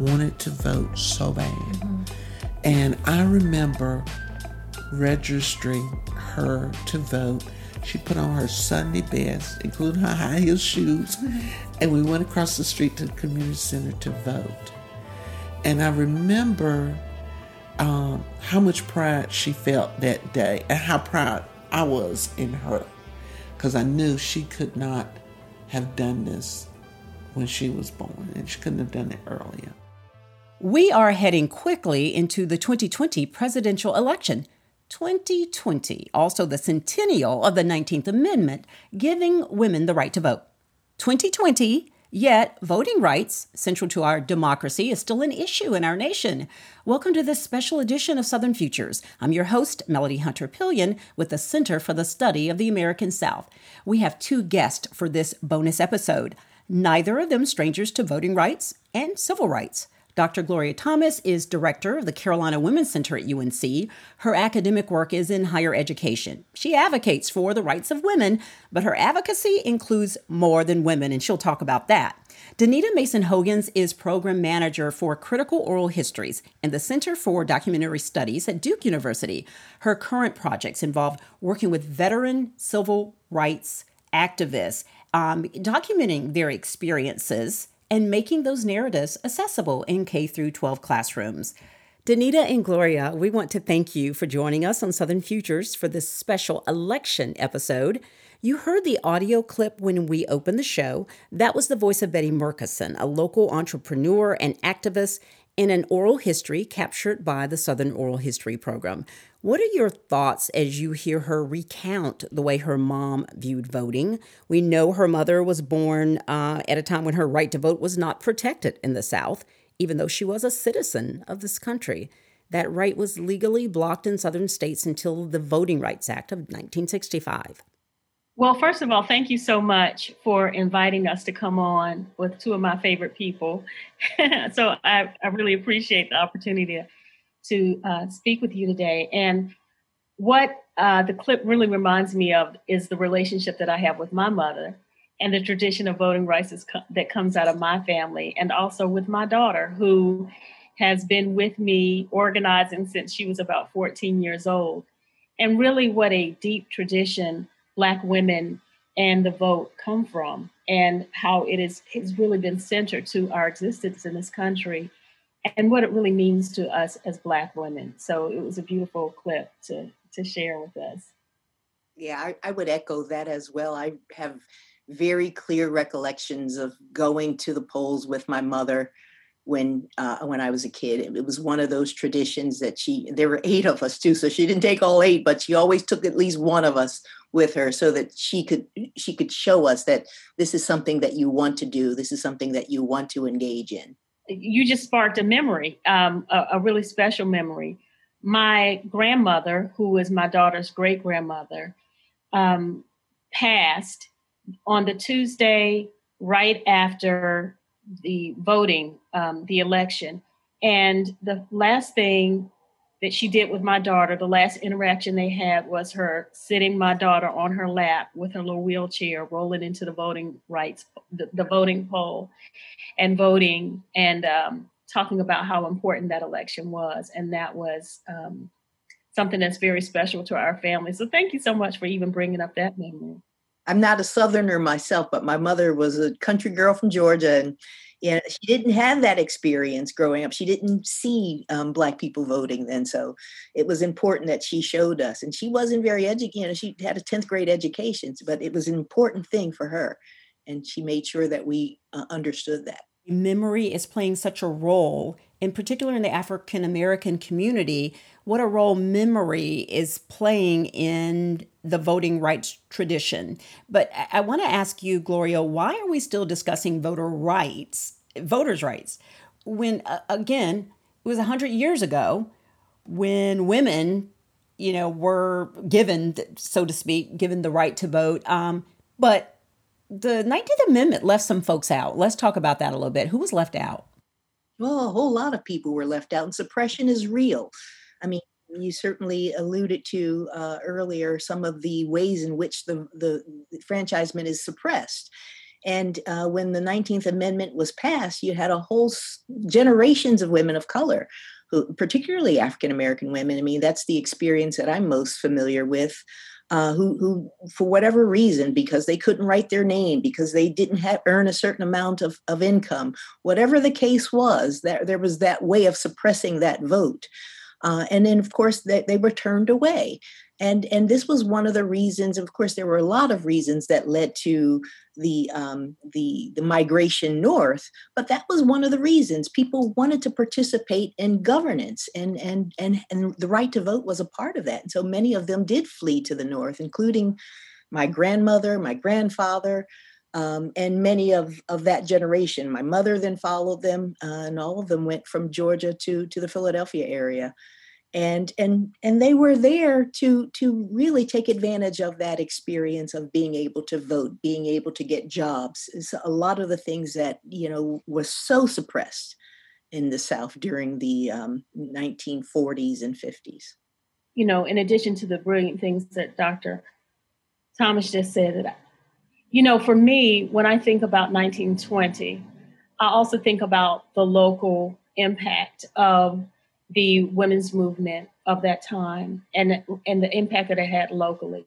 wanted to vote so bad. Mm-hmm. And I remember registering her to vote. She put on her Sunday best, including her high heel shoes, mm-hmm. and we went across the street to the community center to vote. And I remember um, how much pride she felt that day and how proud I was in her because I knew she could not have done this when she was born and she couldn't have done it earlier. We are heading quickly into the 2020 presidential election. 2020, also the centennial of the 19th Amendment, giving women the right to vote. 2020 Yet, voting rights, central to our democracy, is still an issue in our nation. Welcome to this special edition of Southern Futures. I'm your host, Melody Hunter Pillion, with the Center for the Study of the American South. We have two guests for this bonus episode, neither of them strangers to voting rights and civil rights. Dr. Gloria Thomas is director of the Carolina Women's Center at UNC. Her academic work is in higher education. She advocates for the rights of women, but her advocacy includes more than women, and she'll talk about that. Danita Mason Hogans is program manager for critical oral histories in the Center for Documentary Studies at Duke University. Her current projects involve working with veteran civil rights activists, um, documenting their experiences and making those narratives accessible in K through 12 classrooms. Danita and Gloria, we want to thank you for joining us on Southern Futures for this special election episode. You heard the audio clip when we opened the show. That was the voice of Betty Murkison, a local entrepreneur and activist in an oral history captured by the Southern Oral History Program. What are your thoughts as you hear her recount the way her mom viewed voting? We know her mother was born uh, at a time when her right to vote was not protected in the South, even though she was a citizen of this country. That right was legally blocked in Southern states until the Voting Rights Act of 1965. Well, first of all, thank you so much for inviting us to come on with two of my favorite people. so I, I really appreciate the opportunity to to uh, speak with you today. And what uh, the clip really reminds me of is the relationship that I have with my mother and the tradition of voting rights that comes out of my family, and also with my daughter, who has been with me organizing since she was about 14 years old. And really, what a deep tradition Black women and the vote come from, and how it is, has really been centered to our existence in this country and what it really means to us as Black women. So it was a beautiful clip to to share with us. Yeah, I, I would echo that as well. I have very clear recollections of going to the polls with my mother when uh, when I was a kid. It was one of those traditions that she. There were eight of us too, so she didn't take all eight, but she always took at least one of us with her so that she could she could show us that this is something that you want to do. This is something that you want to engage in you just sparked a memory, um, a, a, really special memory. My grandmother, who is my daughter's great grandmother, um, passed on the Tuesday right after the voting, um, the election. And the last thing that she did with my daughter, the last interaction they had was her sitting my daughter on her lap with her little wheelchair, rolling into the voting rights, the, the voting poll, and voting, and um, talking about how important that election was. And that was um, something that's very special to our family. So thank you so much for even bringing up that memory. I'm not a Southerner myself, but my mother was a country girl from Georgia, and know, she didn't have that experience growing up. She didn't see um, black people voting then, so it was important that she showed us. And she wasn't very educated. You know, she had a tenth grade education, but it was an important thing for her, and she made sure that we uh, understood that. Memory is playing such a role, in particular in the African American community. What a role memory is playing in the voting rights tradition. But I want to ask you, Gloria, why are we still discussing voter rights, voters' rights, when, uh, again, it was 100 years ago when women, you know, were given, so to speak, given the right to vote. Um, but the 19th Amendment left some folks out. Let's talk about that a little bit. Who was left out? Well, a whole lot of people were left out, and suppression is real. I mean, you certainly alluded to uh, earlier some of the ways in which the, the, franchisement is suppressed. And uh, when the 19th Amendment was passed, you had a whole generations of women of color, who, particularly African American women. I mean, that's the experience that I'm most familiar with. Uh, who, who, for whatever reason, because they couldn't write their name, because they didn't have, earn a certain amount of, of income, whatever the case was, there, there was that way of suppressing that vote. Uh, and then, of course, they, they were turned away. And and this was one of the reasons of course there were a lot of reasons that led to the um, the the migration north but that was one of the reasons. People wanted to participate in governance and and and and the right to vote was a part of that. And so many of them did flee to the north including my grandmother my grandfather um, and many of, of that generation. My mother then followed them uh, and all of them went from georgia to to the philadelphia area. And and and they were there to to really take advantage of that experience of being able to vote being able to get jobs. Is a lot of the things that you know was so suppressed in the south during the um, 1940s and 50s you know in addition to the brilliant things that dr thomas just said that you know for me when i think about 1920 i also think about the local impact of the women's movement of that time and, and the impact that it had locally.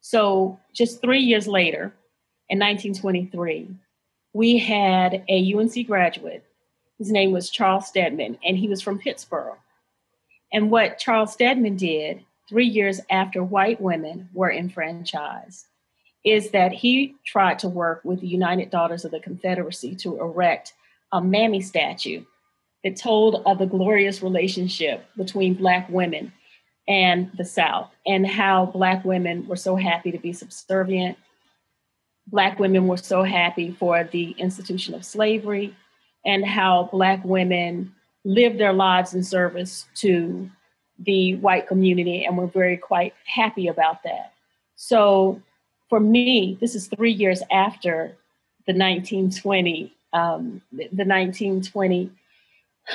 So, just three years later, in 1923, we had a UNC graduate. His name was Charles Stedman, and he was from Pittsboro. And what Charles Stedman did three years after white women were enfranchised is that he tried to work with the United Daughters of the Confederacy to erect a Mammy statue that told of the glorious relationship between Black women and the South and how Black women were so happy to be subservient. Black women were so happy for the institution of slavery and how Black women lived their lives in service to the white community and were very quite happy about that. So for me, this is three years after the 1920, um, the 1920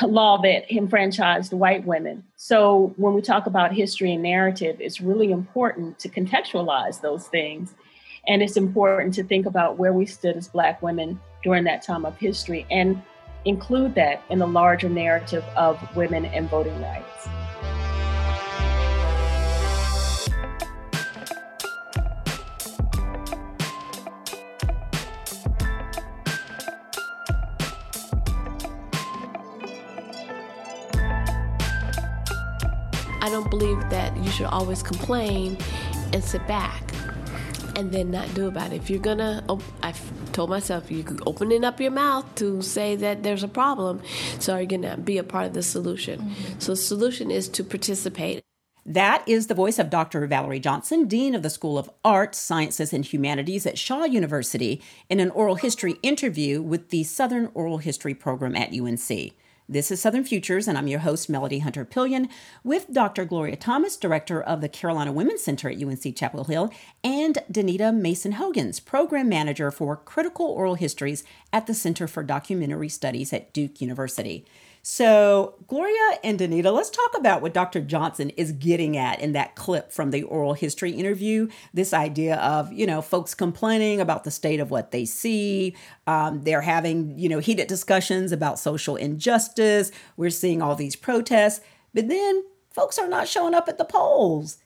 law that enfranchised white women. So when we talk about history and narrative, it's really important to contextualize those things. And it's important to think about where we stood as Black women during that time of history and include that in the larger narrative of women and voting rights. Should always complain and sit back and then not do about it. If you're gonna, I've told myself, you are opening up your mouth to say that there's a problem, so are you gonna be a part of the solution? Mm-hmm. So the solution is to participate. That is the voice of Dr. Valerie Johnson, Dean of the School of Arts, Sciences, and Humanities at Shaw University, in an oral history interview with the Southern Oral History Program at UNC. This is Southern Futures, and I'm your host, Melody Hunter Pillion, with Dr. Gloria Thomas, director of the Carolina Women's Center at UNC Chapel Hill, and Danita Mason Hogans, program manager for critical oral histories at the Center for Documentary Studies at Duke University. So, Gloria and Danita, let's talk about what Dr. Johnson is getting at in that clip from the oral history interview. This idea of, you know, folks complaining about the state of what they see. Um, they're having, you know, heated discussions about social injustice. We're seeing all these protests, but then folks are not showing up at the polls.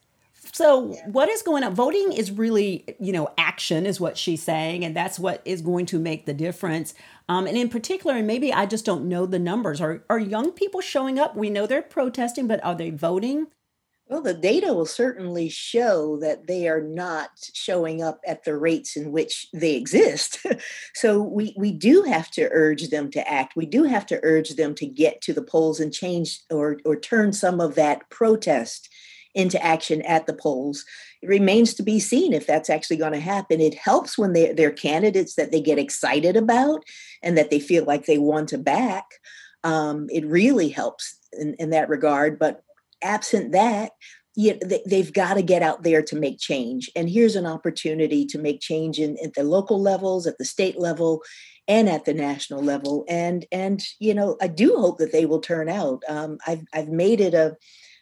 So what is going on? Voting is really, you know, action is what she's saying, and that's what is going to make the difference. Um, and in particular, and maybe I just don't know the numbers. Are are young people showing up? We know they're protesting, but are they voting? Well, the data will certainly show that they are not showing up at the rates in which they exist. so we, we do have to urge them to act. We do have to urge them to get to the polls and change or, or turn some of that protest into action at the polls. It remains to be seen if that's actually going to happen. It helps when they're, they're candidates that they get excited about and that they feel like they want to back. Um, it really helps in, in that regard. But absent that, you, they, have got to get out there to make change. And here's an opportunity to make change in, at the local levels, at the state level, and at the national level. And and you know, I do hope that they will turn out. Um, I've I've made it a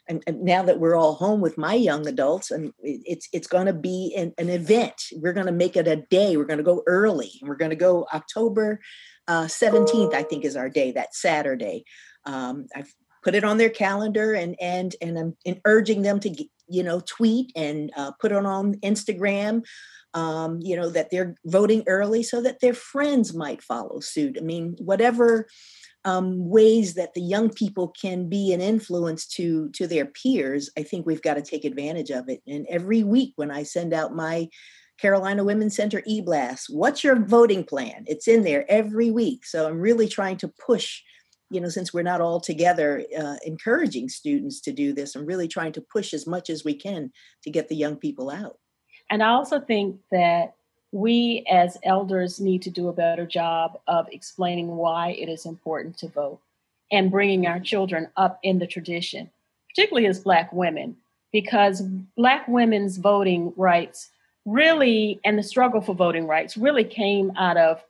and, and now that we're all home with my young adults, and it's it's going to be an, an event. We're going to make it a day. We're going to go early. We're going to go October uh, 17th, I think, is our day. That Saturday. Um, I've put it on their calendar, and and and I'm urging them to get, you know tweet and uh, put it on Instagram. Um, you know that they're voting early so that their friends might follow suit. I mean, whatever um, ways that the young people can be an influence to to their peers i think we've got to take advantage of it. And every week when i send out my carolina women's center e-blast what's your voting plan? It's in there every week. So i'm really trying to push you know since we're not all together uh, encouraging students to do this i'm really trying to push as much as we can to get the young people out. And i also think that we as elders need to do a better job of explaining why it is important to vote and bringing our children up in the tradition, particularly as Black women, because Black women's voting rights really, and the struggle for voting rights really came out of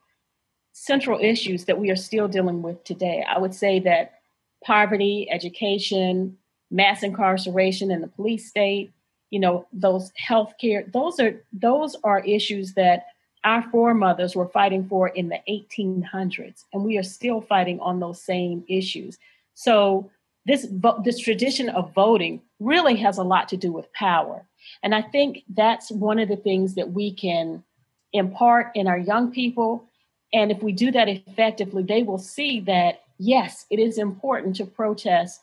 central issues that we are still dealing with today. I would say that poverty, education, mass incarceration in the police state, you know those health care those are those are issues that our foremothers were fighting for in the 1800s and we are still fighting on those same issues. So this this tradition of voting really has a lot to do with power. And i think that's one of the things that we can impart in our young people. And if we do that effectively they will see that yes it is important to protest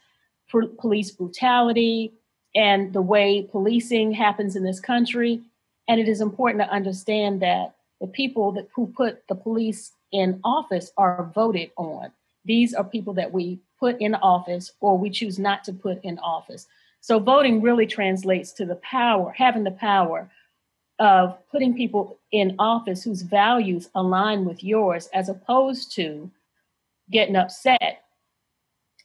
police brutality and the way policing happens in this country. And it is important to understand that the people that, who put the police in office are voted on. These are people that we put in office or we choose not to put in office. So voting really translates to the power, having the power of putting people in office whose values align with yours, as opposed to getting upset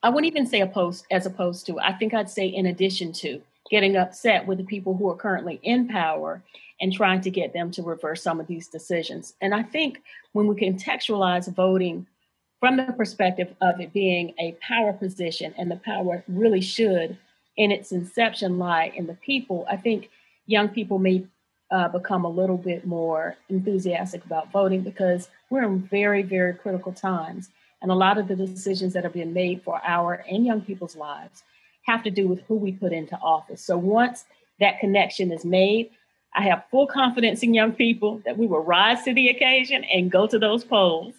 I wouldn't even say opposed as opposed to. I think I'd say in addition to getting upset with the people who are currently in power and trying to get them to reverse some of these decisions. And I think when we contextualize voting from the perspective of it being a power position and the power really should, in its inception, lie in the people, I think young people may uh, become a little bit more enthusiastic about voting because we're in very, very critical times. And a lot of the decisions that are being made for our and young people's lives have to do with who we put into office. So once that connection is made, I have full confidence in young people that we will rise to the occasion and go to those polls.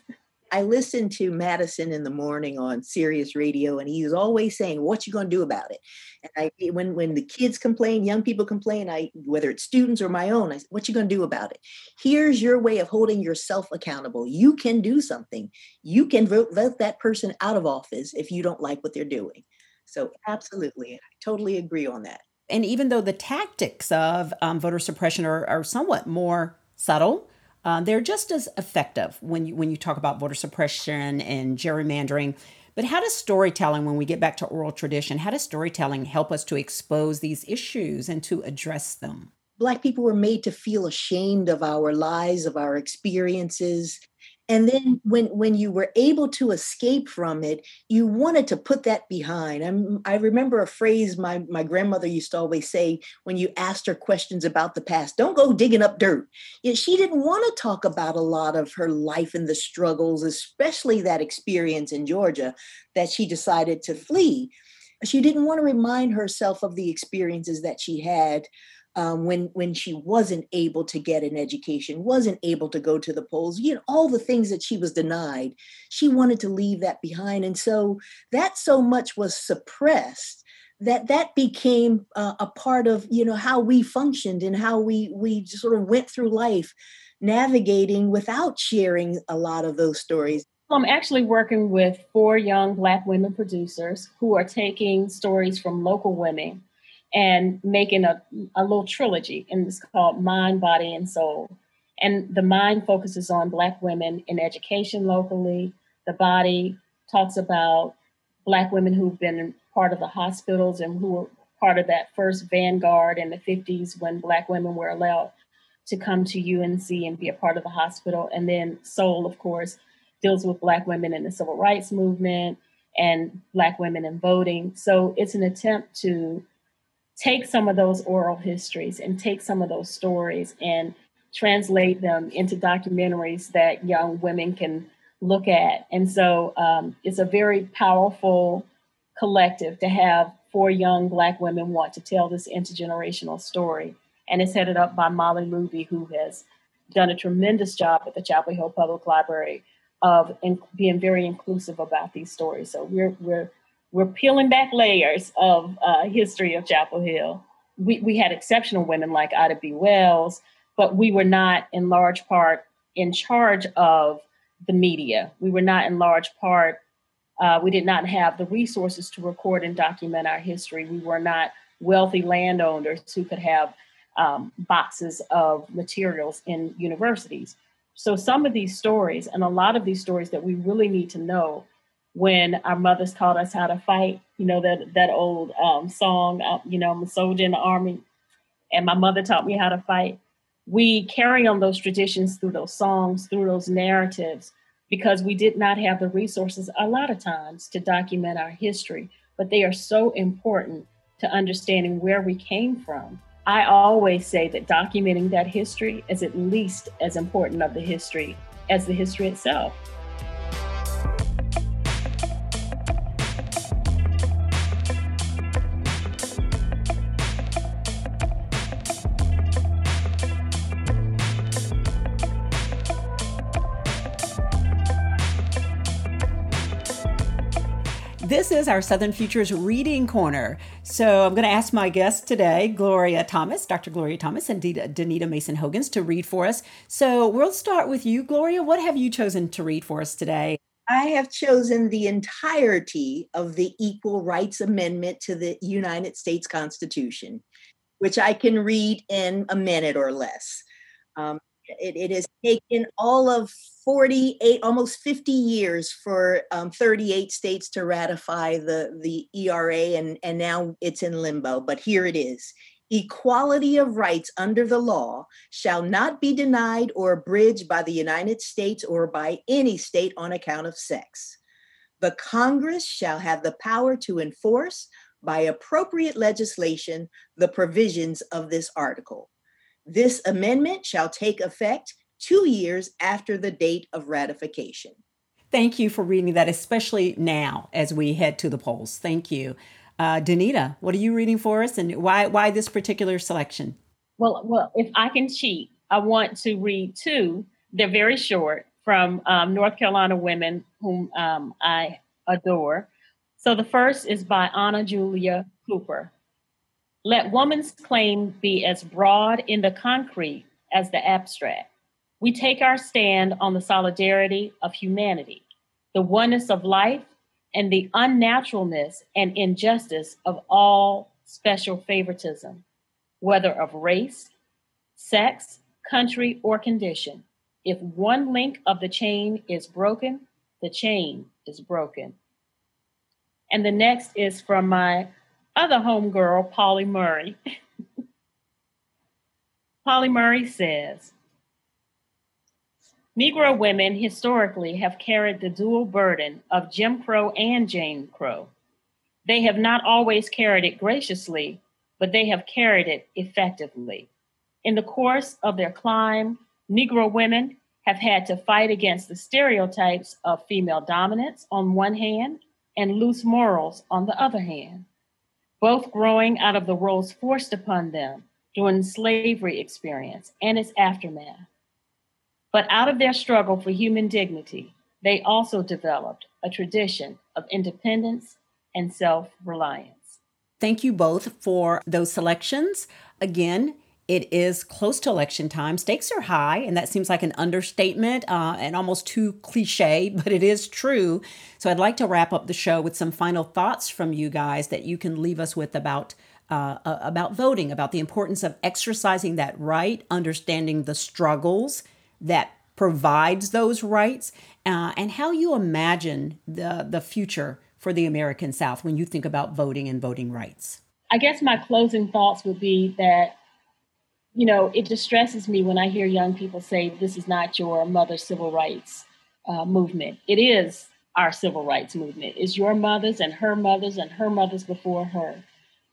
I listen to Madison in the morning on Sirius Radio, and he's always saying, "What you going to do about it?" And I, when when the kids complain, young people complain, I whether it's students or my own, I say, "What you going to do about it?" Here's your way of holding yourself accountable. You can do something. You can vote, vote that person out of office if you don't like what they're doing. So, absolutely, I totally agree on that. And even though the tactics of um, voter suppression are, are somewhat more subtle uh, they're just as effective when you when you talk about voter suppression and gerrymandering. But how does storytelling, when we get back to oral tradition, how does storytelling help us to expose these issues and to address them? Black people were made to feel ashamed of our lies, of our experiences, and then when when you were able to escape from it you wanted to put that behind. I'm, i remember a phrase my, my grandmother used to always say when you asked her questions about the past don't go digging up dirt. She didn't want to talk about a lot of her life and the struggles especially that experience in georgia that she decided to flee. She didn't want to remind herself of the experiences that she had um, when when she wasn't able to get an education, wasn't able to go to the polls, you know, all the things that she was denied, she wanted to leave that behind, and so that so much was suppressed that that became uh, a part of you know how we functioned and how we we sort of went through life navigating without sharing a lot of those stories. I'm actually working with four young Black women producers who are taking stories from local women and making a, a little trilogy, and it's called Mind, Body, and Soul. And the mind focuses on Black women in education locally. The body talks about Black women who've been part of the hospitals and who were part of that first vanguard in the 50s when Black women were allowed to come to UNC and be a part of the hospital. And then Soul, of course, deals with Black women in the civil rights movement and Black women in voting. So it's an attempt to take some of those oral histories and take some of those stories and translate them into documentaries that young women can look at. And so um, it's a very powerful collective to have four young Black women want to tell this intergenerational story. And it's headed up by Molly Luby, who has done a tremendous job at the Chapel Hill Public Library of in, being very inclusive about these stories. So we're we're we're peeling back layers of uh, history of Chapel Hill. We we had exceptional women like Ida B. Wells, but we were not in large part in charge of the media. We were not in large part. Uh, we did not have the resources to record and document our history. We were not wealthy landowners who could have um, boxes of materials in universities. So some of these stories, and a lot of these stories that we really need to know when our mothers taught us how to fight, you know, that, that old um, song, uh, you know, I'm a soldier in the army, and my mother taught me how to fight. We carry on those traditions through those songs, through those narratives, because we did not have the resources a lot of times to document our history, but they are so important to understanding where we came from I always say that documenting that history is at least as important of the history as the history itself. Is our Southern Futures Reading Corner. So I'm going to ask my guest today, Gloria Thomas, Dr. Gloria Thomas, and Danita Mason Hogans, to read for us. So we'll start with you, Gloria. What have you chosen to read for us today? I have chosen the entirety of the Equal Rights Amendment to the United States Constitution, which I can read in a minute or less. Um, it, it has taken all of 48, almost 50 years for um, 38 states to ratify the, the ERA, and, and now it's in limbo. But here it is equality of rights under the law shall not be denied or abridged by the United States or by any state on account of sex. The Congress shall have the power to enforce by appropriate legislation the provisions of this article. This amendment shall take effect two years after the date of ratification. Thank you for reading that, especially now as we head to the polls. Thank you. Uh, Danita, what are you reading for us and why, why this particular selection? Well, well, if I can cheat, I want to read two. They're very short from um, North Carolina women whom um, I adore. So the first is by Anna Julia Cooper. Let woman's claim be as broad in the concrete as the abstract. We take our stand on the solidarity of humanity, the oneness of life, and the unnaturalness and injustice of all special favoritism, whether of race, sex, country, or condition. If one link of the chain is broken, the chain is broken. And the next is from my other homegirl, Pauli Murray. Pauli Murray says Negro women historically have carried the dual burden of Jim Crow and Jane Crow. They have not always carried it graciously, but they have carried it effectively. In the course of their climb, Negro women have had to fight against the stereotypes of female dominance on one hand and loose morals on the other hand both growing out of the roles forced upon them during the slavery experience and its aftermath. But out of their struggle for human dignity, they also developed a tradition of independence and self reliance. Thank you both for those selections. Again, it is close to election time. Stakes are high, and that seems like an understatement uh, and almost too cliche, but it is true. So I'd like to wrap up the show with some final thoughts from you guys that you can leave us with about uh, uh, about voting, about the importance of exercising that right, understanding the struggles that provides those rights, uh, and how you imagine the the future for the American South when you think about voting and voting rights. I guess my closing thoughts would be that you know, it distresses me when I hear young people say this is not your mother's civil rights uh, movement. It is our civil rights movement. It's your mothers and her mothers and her mothers before her,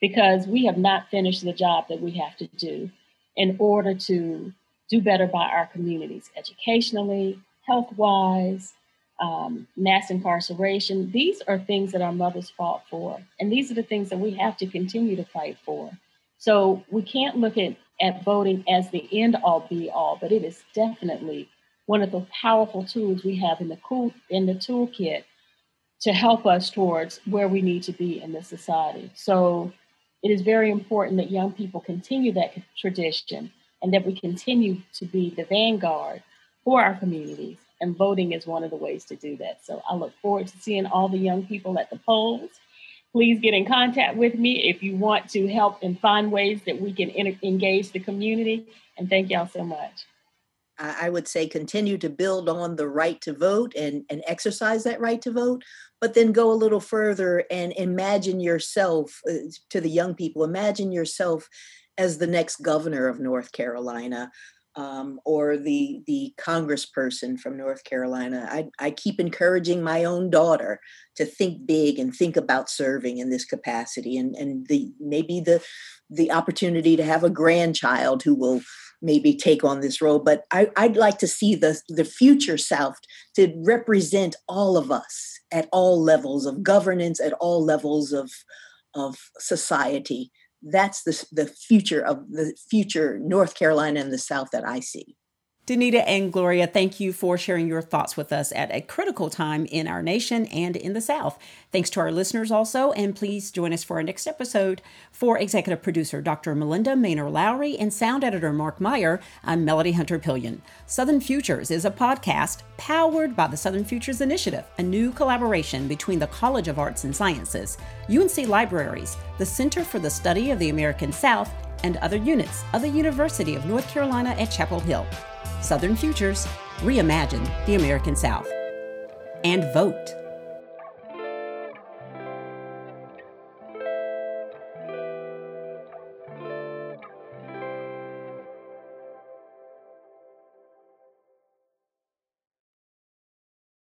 because we have not finished the job that we have to do in order to do better by our communities, educationally, health wise, um, mass incarceration. These are things that our mothers fought for. And these are the things that we have to continue to fight for. So we can't look at, at voting as the end all be all, but it is definitely one of the powerful tools we have in the cool in the toolkit to help us towards where we need to be in this society. So it is very important that young people continue that tradition and that we continue to be the vanguard for our communities. And voting is one of the ways to do that. So I look forward to seeing all the young people at the polls. Please get in contact with me if you want to help and find ways that we can engage the community. And thank y'all so much. I would say continue to build on the right to vote and, and exercise that right to vote, but then go a little further and imagine yourself uh, to the young people, imagine yourself as the next governor of North Carolina. Um, or the the congressperson from North Carolina. I, I keep encouraging my own daughter to think big and think about serving in this capacity, and and the maybe the the opportunity to have a grandchild who will maybe take on this role but I, would like to see the, the future south to represent all of us at all levels of governance at all levels of of society that's the, the future of the future north carolina and the south that i see Danita and Gloria, thank you for sharing your thoughts with us at a critical time in our nation and in the South. Thanks to our listeners also, and please join us for our next episode. For executive producer Dr. Malinda Maynor Lowery and sound editor Mark Meyer, I'm Melody Hunter Pillion. Southern Futures is a podcast powered by the Southern Futures Initiative, a new collaboration between the College of Arts and Sciences, UNC Libraries, the Center for the Study of the American South, and other units of the University of North Carolina at Chapel Hill. Southern Futures, reimagine the American South. And vote.